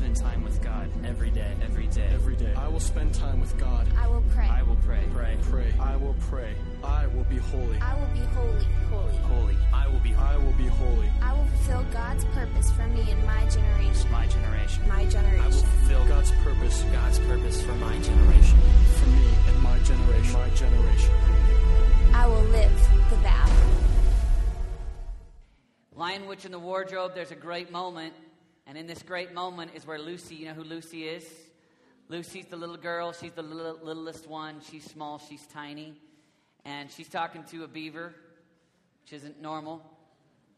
spend time with God every day, every day. every day. I will spend time with God. I will pray. I will pray. Pray. Pray. I will pray. I will be holy. I will be holy, holy. Holy. I will be I will be holy. I will fulfill God's purpose for me in my generation. my generation. My generation. I will fulfill God's purpose God's purpose for my generation. for me and my generation. My generation. I will live the vow. Lion Witch in the Wardrobe, there's a great moment. And in this great moment is where Lucy, you know who Lucy is? Lucy's the little girl. She's the little, littlest one. She's small, she's tiny. And she's talking to a beaver, which isn't normal.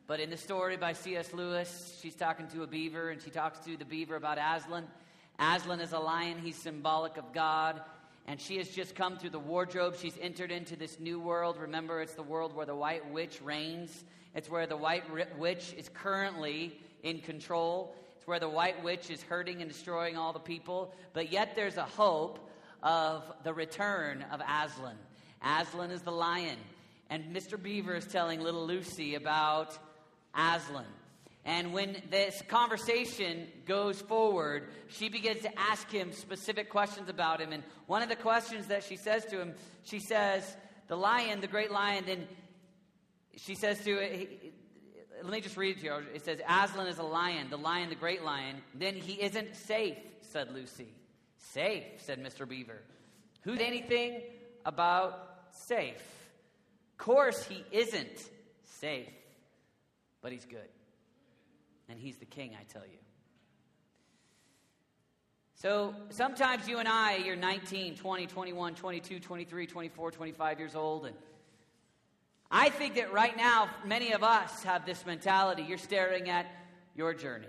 But in the story by C.S. Lewis, she's talking to a beaver, and she talks to the beaver about Aslan. Aslan is a lion, he's symbolic of God. And she has just come through the wardrobe. She's entered into this new world. Remember, it's the world where the white witch reigns. It's where the white witch is currently in control. It's where the white witch is hurting and destroying all the people. But yet there's a hope of the return of Aslan. Aslan is the lion. And Mr. Beaver is telling little Lucy about Aslan. And when this conversation goes forward, she begins to ask him specific questions about him. And one of the questions that she says to him, she says, The lion, the great lion, then she says to it, let me just read it to you. It says, Aslan is a lion, the lion, the great lion. Then he isn't safe, said Lucy. Safe, said Mr. Beaver. Who's anything about safe? Of course he isn't safe, but he's good. And he's the king, I tell you. So sometimes you and I, you're 19, 20, 21, 22, 23, 24, 25 years old, and I think that right now, many of us have this mentality. You're staring at your journey,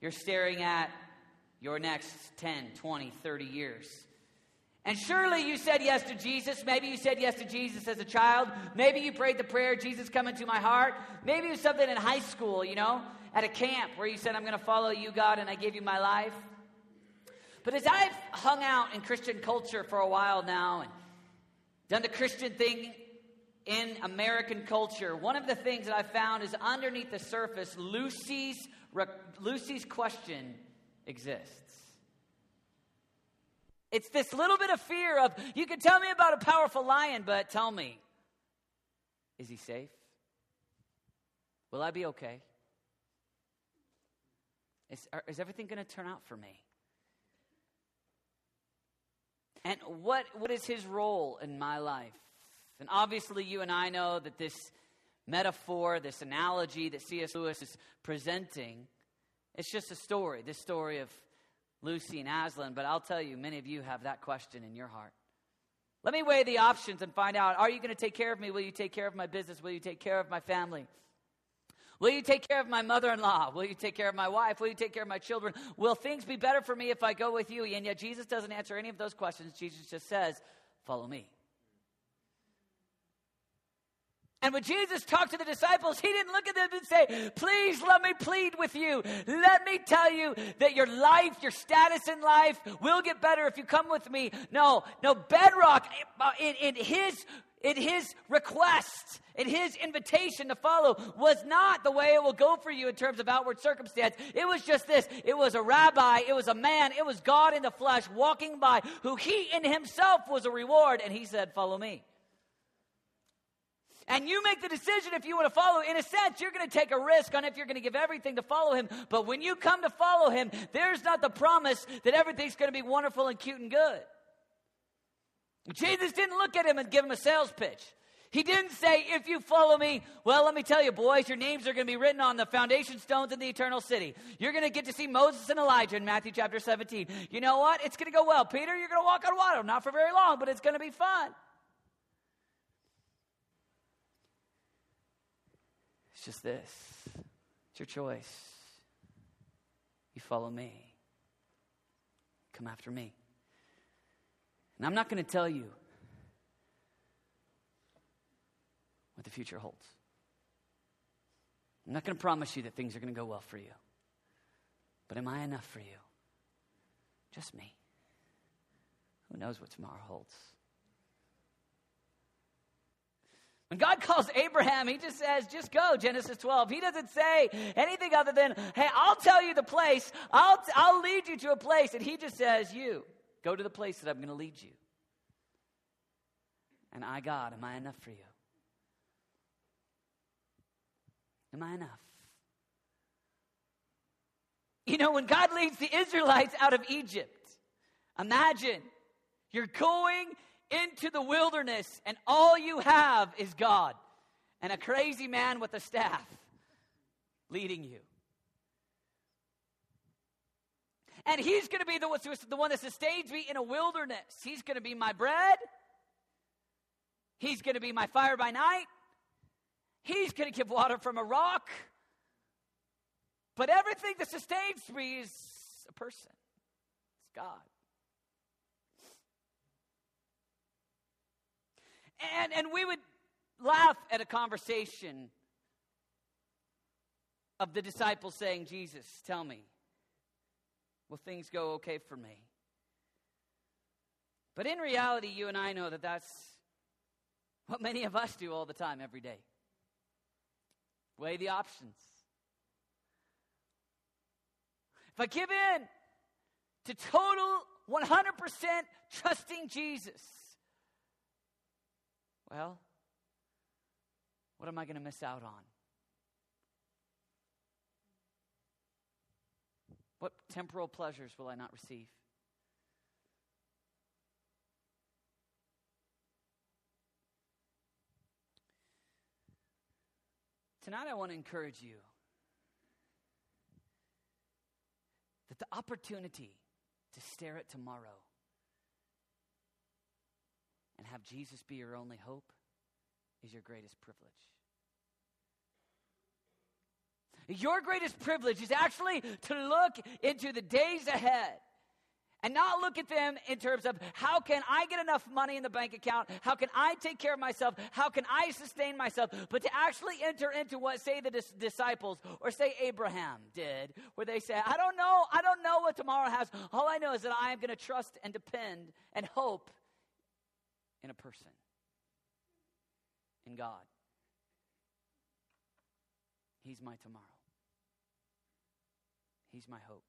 you're staring at your next 10, 20, 30 years. And surely you said yes to Jesus. Maybe you said yes to Jesus as a child. Maybe you prayed the prayer, Jesus, come into my heart. Maybe it was something in high school, you know, at a camp where you said, I'm going to follow you, God, and I gave you my life. But as I've hung out in Christian culture for a while now and done the Christian thing in American culture, one of the things that I found is underneath the surface, Lucy's, Lucy's question exists. It's this little bit of fear of, you can tell me about a powerful lion, but tell me, is he safe? Will I be okay? Is, is everything going to turn out for me? And what, what is his role in my life? And obviously, you and I know that this metaphor, this analogy that C.S. Lewis is presenting, it's just a story, this story of Lucy and Aslan. But I'll tell you, many of you have that question in your heart. Let me weigh the options and find out are you going to take care of me? Will you take care of my business? Will you take care of my family? Will you take care of my mother in law? Will you take care of my wife? Will you take care of my children? Will things be better for me if I go with you? And yet, Jesus doesn't answer any of those questions. Jesus just says, Follow me. And when Jesus talked to the disciples, he didn't look at them and say, Please let me plead with you. Let me tell you that your life, your status in life will get better if you come with me. No, no, bedrock uh, in, in his. In his request, in his invitation to follow, was not the way it will go for you in terms of outward circumstance. It was just this it was a rabbi, it was a man, it was God in the flesh walking by, who he in himself was a reward, and he said, Follow me. And you make the decision if you want to follow. In a sense, you're going to take a risk on if you're going to give everything to follow him. But when you come to follow him, there's not the promise that everything's going to be wonderful and cute and good. Jesus didn't look at him and give him a sales pitch. He didn't say, if you follow me, well, let me tell you, boys, your names are going to be written on the foundation stones in the eternal city. You're going to get to see Moses and Elijah in Matthew chapter 17. You know what? It's going to go well. Peter, you're going to walk on water. Not for very long, but it's going to be fun. Just this it's your choice. You follow me, come after me. And I'm not going to tell you what the future holds. I'm not going to promise you that things are going to go well for you. But am I enough for you? Just me. Who knows what tomorrow holds? When God calls Abraham, he just says, just go, Genesis 12. He doesn't say anything other than, hey, I'll tell you the place. I'll, I'll lead you to a place. And he just says, you, go to the place that I'm going to lead you. And I, God, am I enough for you? Am I enough? You know, when God leads the Israelites out of Egypt, imagine you're going into the wilderness and all you have is God and a crazy man with a staff leading you. And he's going to be the, the one that sustains me in a wilderness. He's going to be my bread. He's going to be my fire by night. He's going to give water from a rock. But everything that sustains me is a person, it's God. And, and we would laugh at a conversation of the disciples saying, Jesus, tell me, will things go okay for me? But in reality, you and I know that that's what many of us do all the time, every day. Weigh the options. If I give in to total 100% trusting Jesus, well, what am I going to miss out on? What temporal pleasures will I not receive? Tonight, I want to encourage you that the opportunity to stare at tomorrow and have Jesus be your only hope is your greatest privilege. Your greatest privilege is actually to look into the days ahead and not look at them in terms of how can I get enough money in the bank account? How can I take care of myself? How can I sustain myself? But to actually enter into what, say, the dis- disciples or say Abraham did, where they say, I don't know, I don't know what tomorrow has. All I know is that I am going to trust and depend and hope in a person, in God. He's my tomorrow, He's my hope.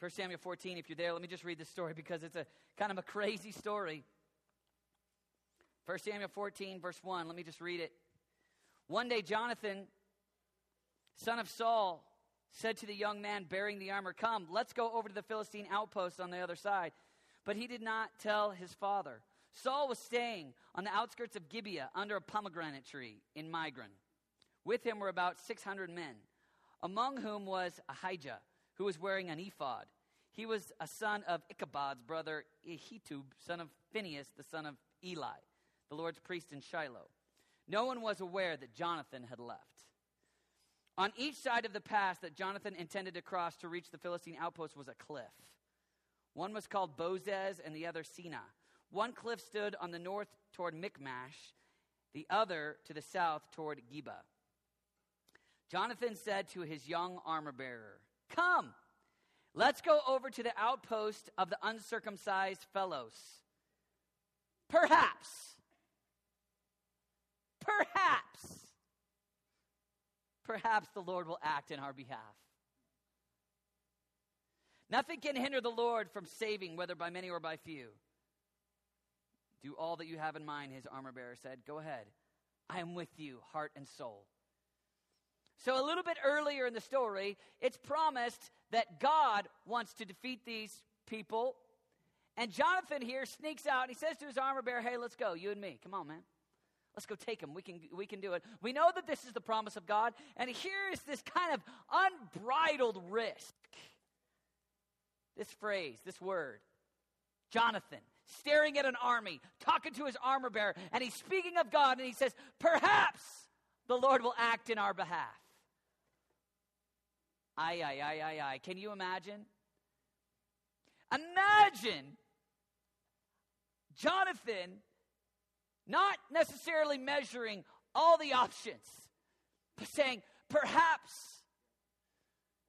1 Samuel 14, if you're there, let me just read this story because it's a kind of a crazy story. 1 Samuel 14, verse 1, let me just read it. One day, Jonathan, son of Saul, said to the young man bearing the armor, Come, let's go over to the Philistine outpost on the other side. But he did not tell his father. Saul was staying on the outskirts of Gibeah under a pomegranate tree in Migron. With him were about 600 men, among whom was Ahijah who was wearing an ephod. He was a son of Ichabod's brother Ahitub, son of Phinehas, the son of Eli, the Lord's priest in Shiloh. No one was aware that Jonathan had left. On each side of the pass that Jonathan intended to cross to reach the Philistine outpost was a cliff. One was called Bozez and the other Seneh. One cliff stood on the north toward Michmash, the other to the south toward Geba. Jonathan said to his young armor bearer, Come, let's go over to the outpost of the uncircumcised fellows. Perhaps, perhaps, perhaps the Lord will act in our behalf. Nothing can hinder the Lord from saving, whether by many or by few. Do all that you have in mind, his armor bearer said. Go ahead. I am with you, heart and soul. So, a little bit earlier in the story, it's promised that God wants to defeat these people. And Jonathan here sneaks out and he says to his armor bearer, Hey, let's go, you and me. Come on, man. Let's go take him. We can, we can do it. We know that this is the promise of God. And here is this kind of unbridled risk. This phrase, this word. Jonathan, staring at an army, talking to his armor bearer, and he's speaking of God, and he says, Perhaps the Lord will act in our behalf. Ay, ay, ay, ay, ay. Can you imagine? Imagine Jonathan not necessarily measuring all the options, but saying, perhaps,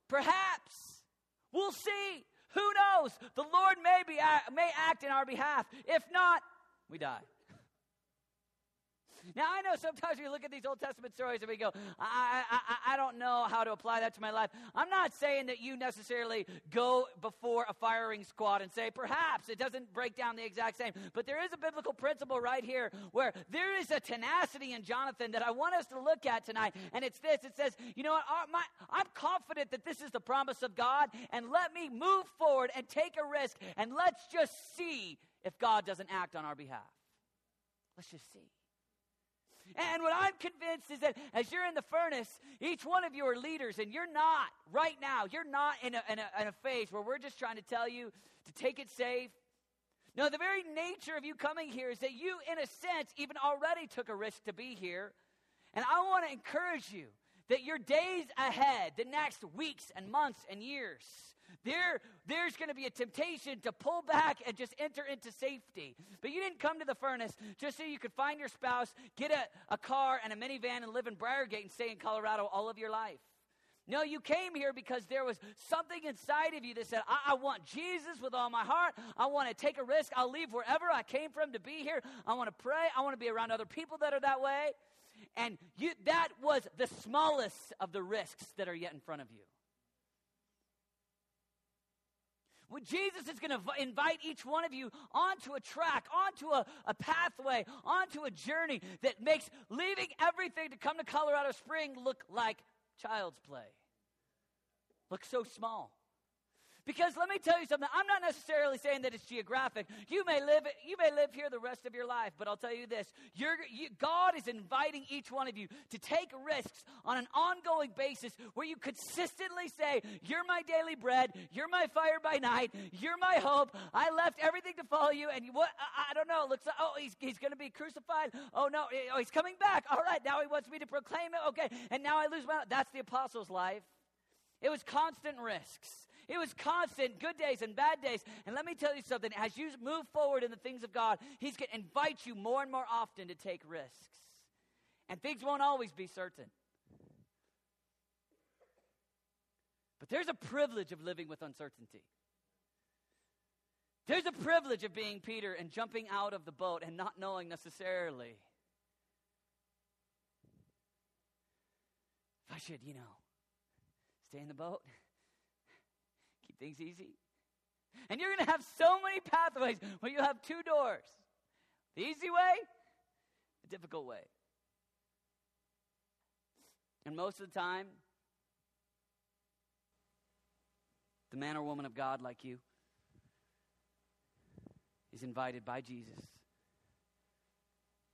perhaps, we'll see. Who knows? The Lord may, be, may act in our behalf. If not, we die. Now, I know sometimes we look at these Old Testament stories and we go, I, I, I don't know how to apply that to my life. I'm not saying that you necessarily go before a firing squad and say, perhaps it doesn't break down the exact same. But there is a biblical principle right here where there is a tenacity in Jonathan that I want us to look at tonight. And it's this it says, you know what? My, I'm confident that this is the promise of God, and let me move forward and take a risk, and let's just see if God doesn't act on our behalf. Let's just see. And what I'm convinced is that as you're in the furnace, each one of you are leaders, and you're not, right now, you're not in a, in a, in a phase where we're just trying to tell you to take it safe. No, the very nature of you coming here is that you, in a sense, even already took a risk to be here. And I want to encourage you that your days ahead, the next weeks and months and years, there, there's going to be a temptation to pull back and just enter into safety. But you didn't come to the furnace just so you could find your spouse, get a, a car and a minivan, and live in Briargate and stay in Colorado all of your life. No, you came here because there was something inside of you that said, I, I, want Jesus with all my heart. I want to take a risk. I'll leave wherever I came from to be here. I want to pray. I want to be around other people that are that way. And you, that was the smallest of the risks that are yet in front of you. Well, Jesus is going to invite each one of you onto a track, onto a, a pathway, onto a journey that makes leaving everything to come to Colorado Spring look like child's play. Look so small. Because let me tell you something. I'm not necessarily saying that it's geographic. You may live you may live here the rest of your life, but I'll tell you this: you, God is inviting each one of you to take risks on an ongoing basis, where you consistently say, "You're my daily bread. You're my fire by night. You're my hope. I left everything to follow you." And what I, I don't know. It looks like oh, he's he's going to be crucified. Oh no, eh, oh, he's coming back. All right, now he wants me to proclaim it. Okay, and now I lose my. That's the apostles' life. It was constant risks. It was constant, good days and bad days. And let me tell you something as you move forward in the things of God, He's going to invite you more and more often to take risks. And things won't always be certain. But there's a privilege of living with uncertainty. There's a privilege of being Peter and jumping out of the boat and not knowing necessarily I should, you know, stay in the boat things easy. And you're going to have so many pathways where you have two doors the easy way, the difficult way. And most of the time, the man or woman of God like you is invited by Jesus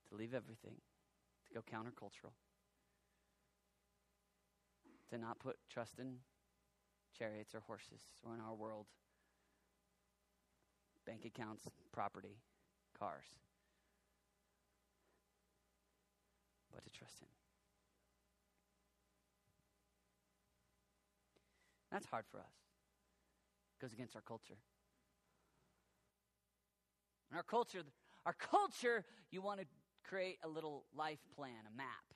to leave everything, to go countercultural, to not put trust in chariots or horses or in our world, bank accounts, property, cars, but to trust Him. That's hard for us. It goes against our culture. In our culture, our culture, you want to create a little life plan, a map.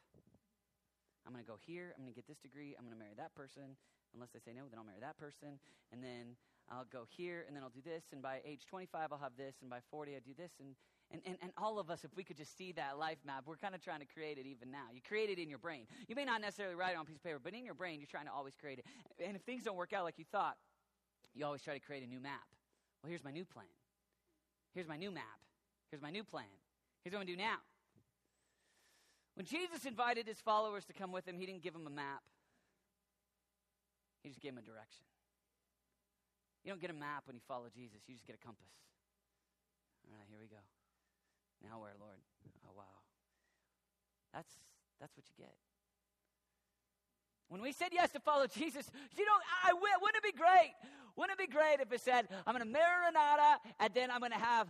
I'm going to go here. I'm going to get this degree. I'm going to marry that person. Unless they say no, then I'll marry that person. And then I'll go here, and then I'll do this. And by age 25, I'll have this. And by 40, I'll do this. And, and, and, and all of us, if we could just see that life map, we're kind of trying to create it even now. You create it in your brain. You may not necessarily write it on a piece of paper, but in your brain, you're trying to always create it. And if things don't work out like you thought, you always try to create a new map. Well, here's my new plan. Here's my new map. Here's my new plan. Here's what I'm going to do now. When Jesus invited his followers to come with him, he didn't give them a map. He just gave them a direction. You don't get a map when you follow Jesus, you just get a compass. All right, here we go. Now where, Lord? Oh, wow. That's, that's what you get. When we said yes to follow Jesus, you know, I, wouldn't it be great? Wouldn't it be great if it said, I'm going to marry Renata, and then I'm going to have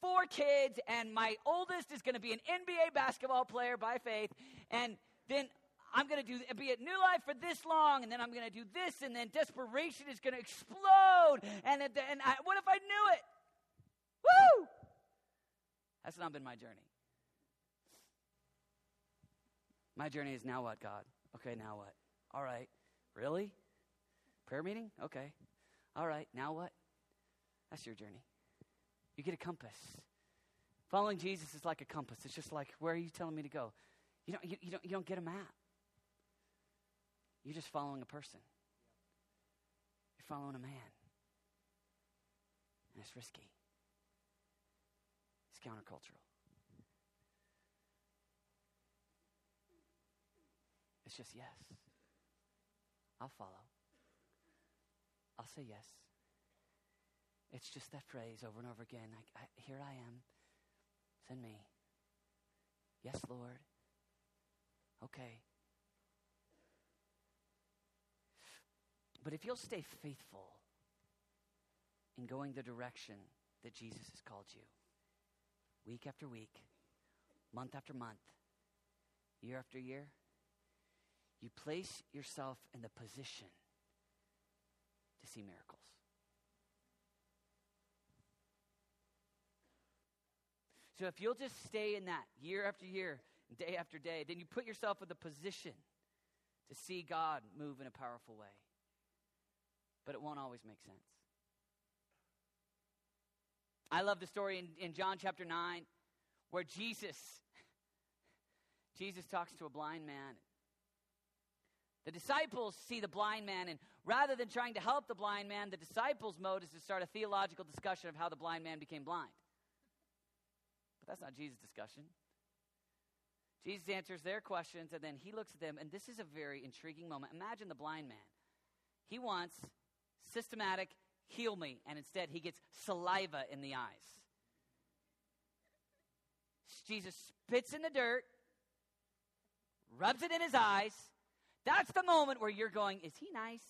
four kids, and my oldest is going to be an NBA basketball player by faith, and then I'm going to do be at New Life for this long, and then I'm going to do this, and then desperation is going to explode. And, and I, what if I knew it? Woo! That's not been my journey. My journey is now what, God? Okay, now what? All right. Really? Prayer meeting? Okay. All right, now what? That's your journey. You get a compass Following Jesus is like a compass. It's just like, where are you telling me to go? You don't, you, you don't, you don't get a map. You're just following a person. You're following a man. And it's risky. It's countercultural. It's just yes. I'll follow. I'll say yes. It's just that phrase over and over again. I, I, here I am. Send me. Yes, Lord. Okay. But if you'll stay faithful in going the direction that Jesus has called you, week after week, month after month, year after year, you place yourself in the position to see miracles. So if you'll just stay in that year after year, day after day, then you put yourself in the position to see God move in a powerful way. But it won't always make sense. I love the story in, in John chapter 9 where Jesus Jesus talks to a blind man. The disciples see the blind man, and rather than trying to help the blind man, the disciples' mode is to start a theological discussion of how the blind man became blind. That's not Jesus' discussion. Jesus answers their questions, and then he looks at them, and this is a very intriguing moment. Imagine the blind man. He wants systematic heal me, and instead he gets saliva in the eyes. Jesus spits in the dirt, rubs it in his eyes. That's the moment where you're going, Is he nice?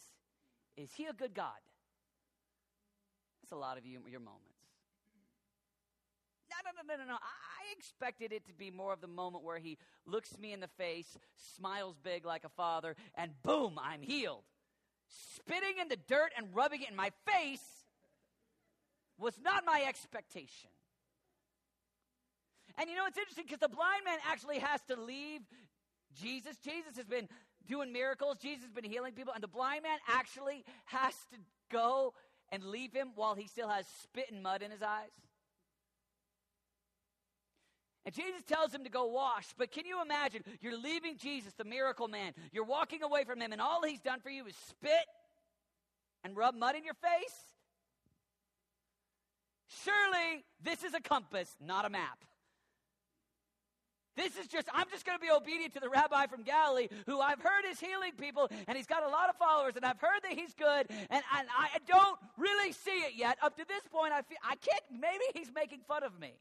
Is he a good God? That's a lot of you, your moments. No, no, no, no, no. I expected it to be more of the moment where he looks me in the face, smiles big like a father, and boom, I'm healed. Spitting in the dirt and rubbing it in my face was not my expectation. And you know, it's interesting because the blind man actually has to leave Jesus. Jesus has been doing miracles, Jesus has been healing people, and the blind man actually has to go and leave him while he still has spit and mud in his eyes. And Jesus tells him to go wash. But can you imagine? You're leaving Jesus, the miracle man. You're walking away from him, and all he's done for you is spit and rub mud in your face? Surely this is a compass, not a map. This is just, I'm just going to be obedient to the rabbi from Galilee who I've heard is healing people and he's got a lot of followers and I've heard that he's good and, and I don't really see it yet. Up to this point, I feel, I can't, maybe he's making fun of me.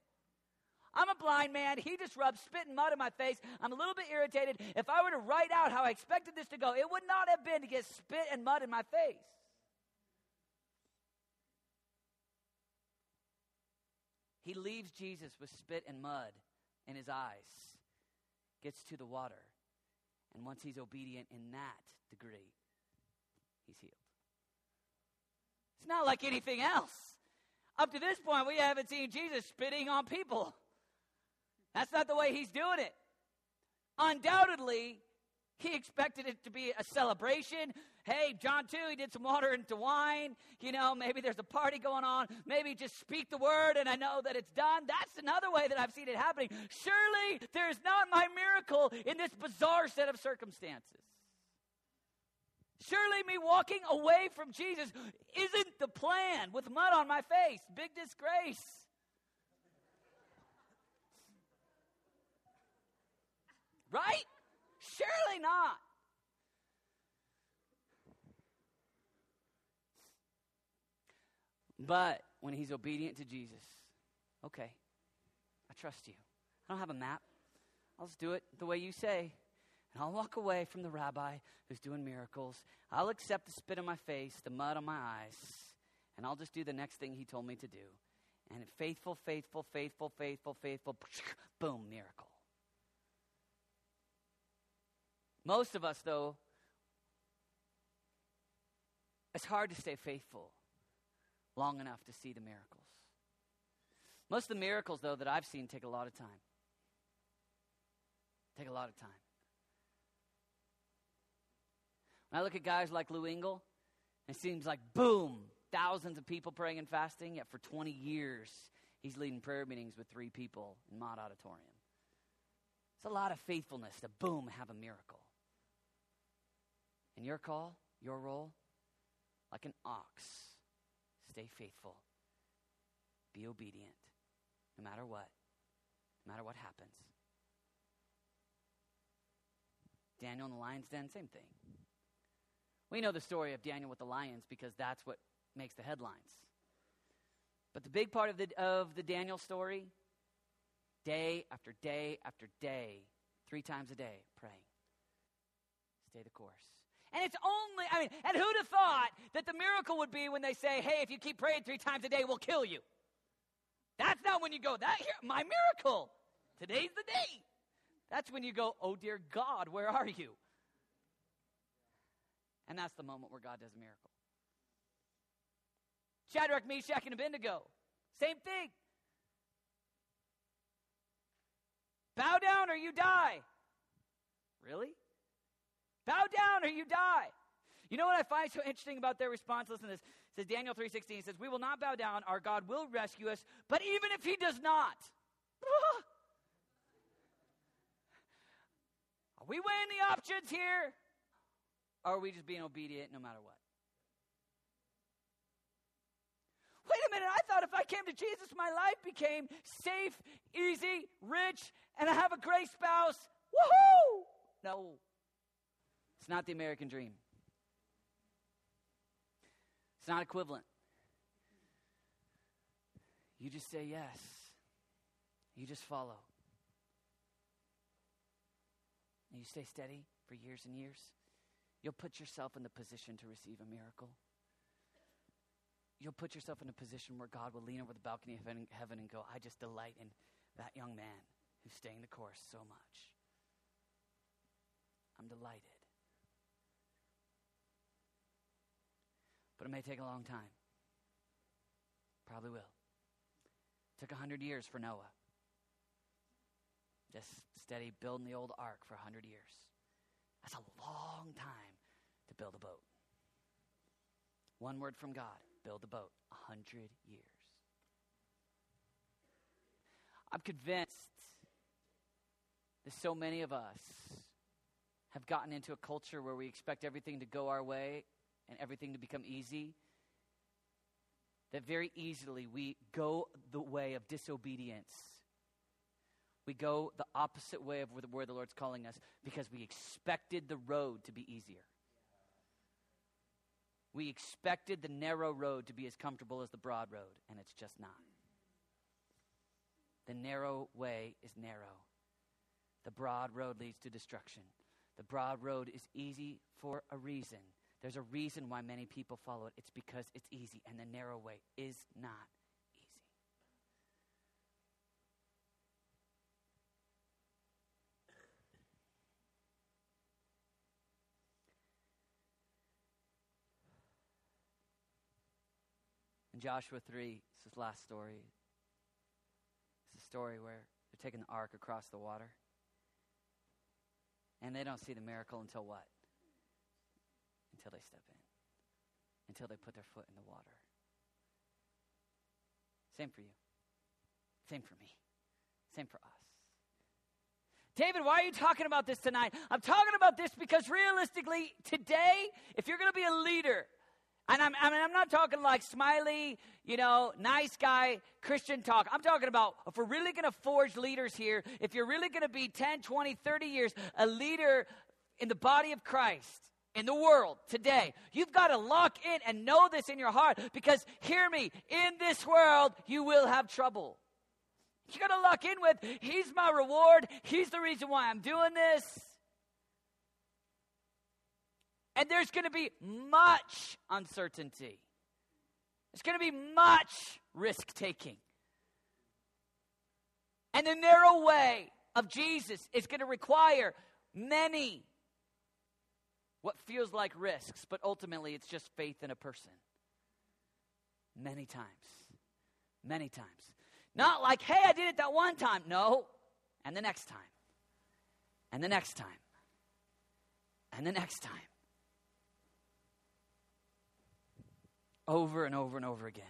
I'm a blind man. He just rubs spit and mud in my face. I'm a little bit irritated. If I were to write out how I expected this to go, it would not have been to get spit and mud in my face. He leaves Jesus with spit and mud in his eyes, gets to the water, and once he's obedient in that degree, he's healed. It's not like anything else. Up to this point, we haven't seen Jesus spitting on people. That's not the way he's doing it. Undoubtedly, he expected it to be a celebration. Hey, John 2, he did some water into wine. You know, maybe there's a party going on. Maybe just speak the word and I know that it's done. That's another way that I've seen it happening. Surely there's not my miracle in this bizarre set of circumstances. Surely me walking away from Jesus isn't the plan with mud on my face. Big disgrace. Right? Surely not. But when he's obedient to Jesus, okay, I trust you. I don't have a map. I'll just do it the way you say. And I'll walk away from the rabbi who's doing miracles. I'll accept the spit on my face, the mud on my eyes, and I'll just do the next thing he told me to do. And faithful, faithful, faithful, faithful, faithful, boom, miracle. Most of us, though, it's hard to stay faithful long enough to see the miracles. Most of the miracles, though, that I've seen take a lot of time. Take a lot of time. When I look at guys like Lou Engle, it seems like boom, thousands of people praying and fasting, yet for 20 years he's leading prayer meetings with three people in Mott Auditorium. It's a lot of faithfulness to boom, have a miracle. And your call, your role, like an ox, stay faithful, be obedient, no matter what, no matter what happens. Daniel in the lion's den, same thing. We know the story of Daniel with the lions because that's what makes the headlines. But the big part of the, of the Daniel story, day after day after day, three times a day, praying. Stay the course. And it's only, I mean, and who'd have thought that the miracle would be when they say, hey, if you keep praying three times a day, we'll kill you. That's not when you go, that here, my miracle. Today's the day. That's when you go, oh dear God, where are you? And that's the moment where God does a miracle. Shadrach, Meshach, and Abednego, same thing. Bow down or you die. Really? Bow down or you die. You know what I find so interesting about their response? Listen to this. It says Daniel 3:16 says, "We will not bow down, our God will rescue us, but even if he does not." Are we weighing the options here? Or are we just being obedient no matter what? Wait a minute, I thought if I came to Jesus, my life became safe, easy, rich, and I have a great spouse. Woohoo! No. It's not the American dream. It's not equivalent. You just say yes. You just follow. And you stay steady for years and years. You'll put yourself in the position to receive a miracle. You'll put yourself in a position where God will lean over the balcony of heaven and go, I just delight in that young man who's staying the course so much. I'm delighted. But it may take a long time. Probably will. It took 100 years for Noah. Just steady building the old ark for 100 years. That's a long time to build a boat. One word from God build a boat. A hundred years. I'm convinced that so many of us have gotten into a culture where we expect everything to go our way and everything to become easy. That very easily we go the way of disobedience. We go the opposite way of where the Lord's calling us because we expected the road to be easier. We expected the narrow road to be as comfortable as the broad road, and it's just not. The narrow way is narrow. The broad road leads to destruction. The broad road is easy for a reason. There's a reason why many people follow it. It's because it's easy, and the narrow way is not easy. In Joshua 3, it's his last story. It's a story where they're taking the ark across the water. And they don't see the miracle until what? Until they step in. Until they put their foot in the water. Same for you. Same for me. Same for us. David, why are you talking about this tonight? I'm talking about this because realistically, today, if you're going to be a leader, and I'm, I mean, I'm not talking like smiley, you know, nice guy Christian talk. I'm talking about if we're really going to forge leaders here, if you're really going to be 10, 20, 30 years a leader in the body of Christ, in the world today, you've got to lock in and know this in your heart because, hear me, in this world, you will have trouble. You got to lock in with, He's my reward. He's the reason why I'm doing this. And there's going to be much uncertainty. There's going to be much risk taking. And the narrow way of Jesus is going to require many what feels like risks, but ultimately it's just faith in a person. Many times. Many times. Not like, hey, I did it that one time. No. And the next time. And the next time. And the next time. over and over and over again.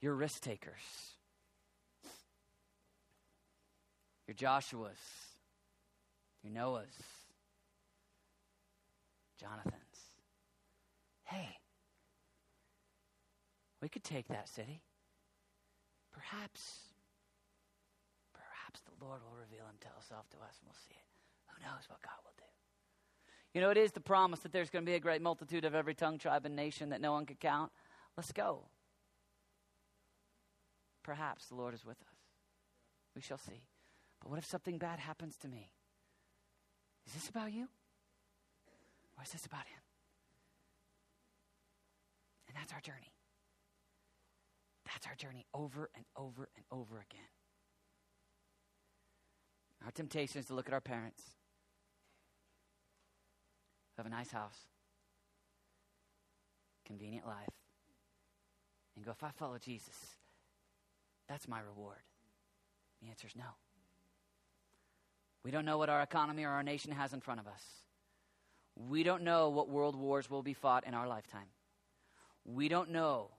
You're risk takers. You're Joshua's. Noah's. Jonathan's. Hey, we could take that city. Perhaps, perhaps the Lord will reveal himself to us and we'll see it. Who knows what God will do? You know, it is the promise that there's going to be a great multitude of every tongue, tribe, and nation that no one could count. Let's go. Perhaps the Lord is with us. We shall see. But what if something bad happens to me? Is this about you? Or is this about Him? And that's our journey. That's our journey over and over and over again. Our temptation is to look at our parents, who have a nice house, convenient life, and go, if I follow Jesus, that's my reward. The answer is no. We don't know what our economy or our nation has in front of us. We don't know what world wars will be fought in our lifetime. We don't know.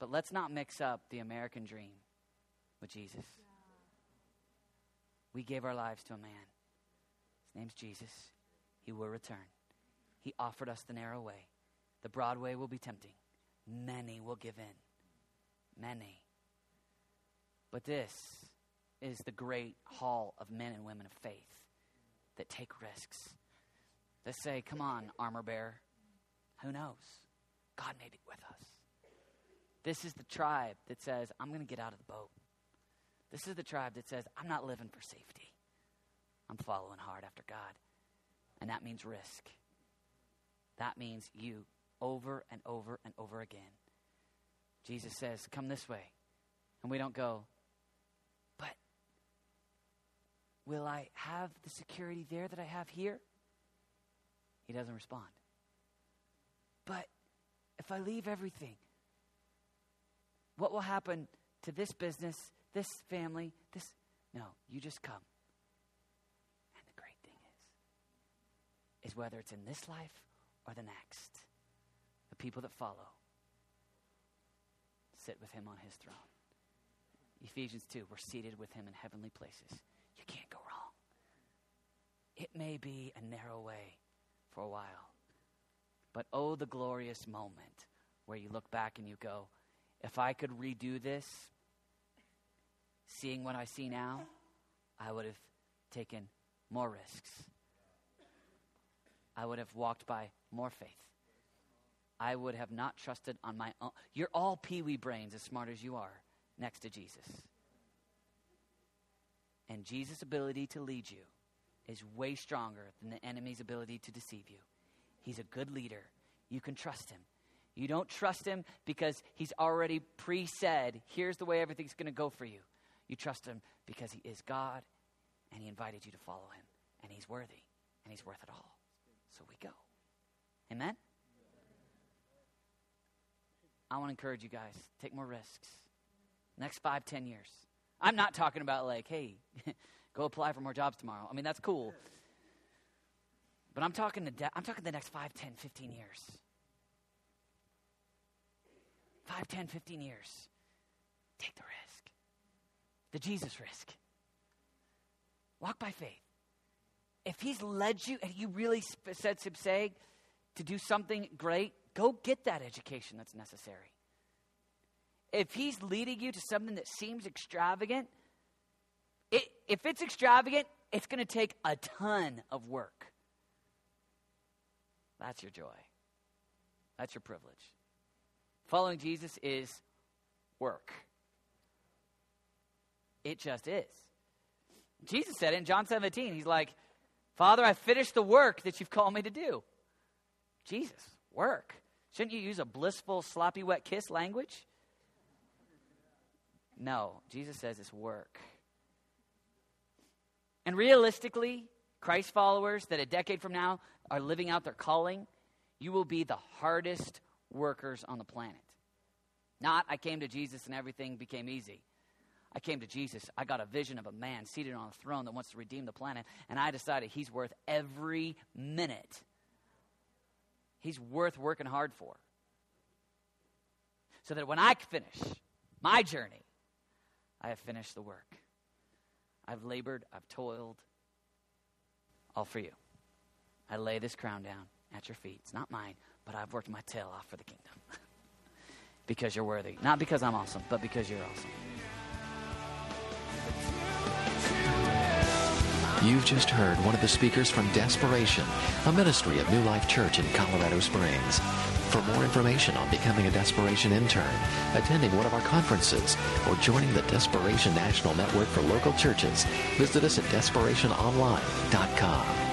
But let's not mix up the American dream with Jesus. We gave our lives to a man. His name's Jesus. He will return. He offered us the narrow way. The broad way will be tempting. Many will give in. Many. But this is the great hall of men and women of faith that take risks. That say, come on, armor bearer. Who knows? God may be with us. This is the tribe that says, I'm going to get out of the boat. This is the tribe that says, I'm not living for safety. I'm following hard after God. And that means risk. That means you over and over and over again. Jesus says, Come this way. And we don't go, But will I have the security there that I have here? He doesn't respond. But if I leave everything, what will happen to this business, this family, this? No, you just come. And the great thing is, is whether it's in this life or the next, the people that follow sit with him on his throne. Ephesians 2, we're seated with him in heavenly places. You can't go wrong. It may be a narrow way for a while, but oh, the glorious moment where you look back and you go, if I could redo this, seeing what I see now, I would have taken more risks. I would have walked by more faith. I would have not trusted on my own. You're all peewee brains, as smart as you are, next to Jesus. And Jesus' ability to lead you is way stronger than the enemy's ability to deceive you. He's a good leader. You can trust him. You don't trust him because he's already pre said, here's the way everything's going to go for you. You trust him because he is God and he invited you to follow him. And he's worthy and he's worth it all. So we go. Amen? I want to encourage you guys take more risks. Next five, ten years. I'm not talking about like, hey, go apply for more jobs tomorrow. I mean, that's cool. But I'm talking, to de- I'm talking the next 5, 10, 15 years. 5, 10, 15 years. Take the risk. The Jesus risk. Walk by faith. If he's led you and you really sp- said say to do something great, go get that education that's necessary. If he's leading you to something that seems extravagant, it, if it's extravagant, it's going to take a ton of work. That's your joy. That's your privilege. Following Jesus is work. It just is. Jesus said in John 17, He's like, Father, I finished the work that you've called me to do. Jesus, work. Shouldn't you use a blissful, sloppy, wet kiss language? No, Jesus says it's work. And realistically, Christ followers that a decade from now are living out their calling, you will be the hardest workers on the planet. Not, I came to Jesus and everything became easy. I came to Jesus. I got a vision of a man seated on a throne that wants to redeem the planet, and I decided he's worth every minute. He's worth working hard for. so that when I finish my journey, I have finished the work. I've labored, I've toiled, all for you. I lay this crown down at your feet. It's not mine, but I've worked my tail off for the kingdom. because you're worthy. Not because I'm awesome, but because you're awesome. You've just heard one of the speakers from Desperation, a ministry of New Life Church in Colorado Springs. For more information on becoming a Desperation intern, attending one of our conferences, or joining the Desperation National Network for local churches, visit us at desperationonline.com.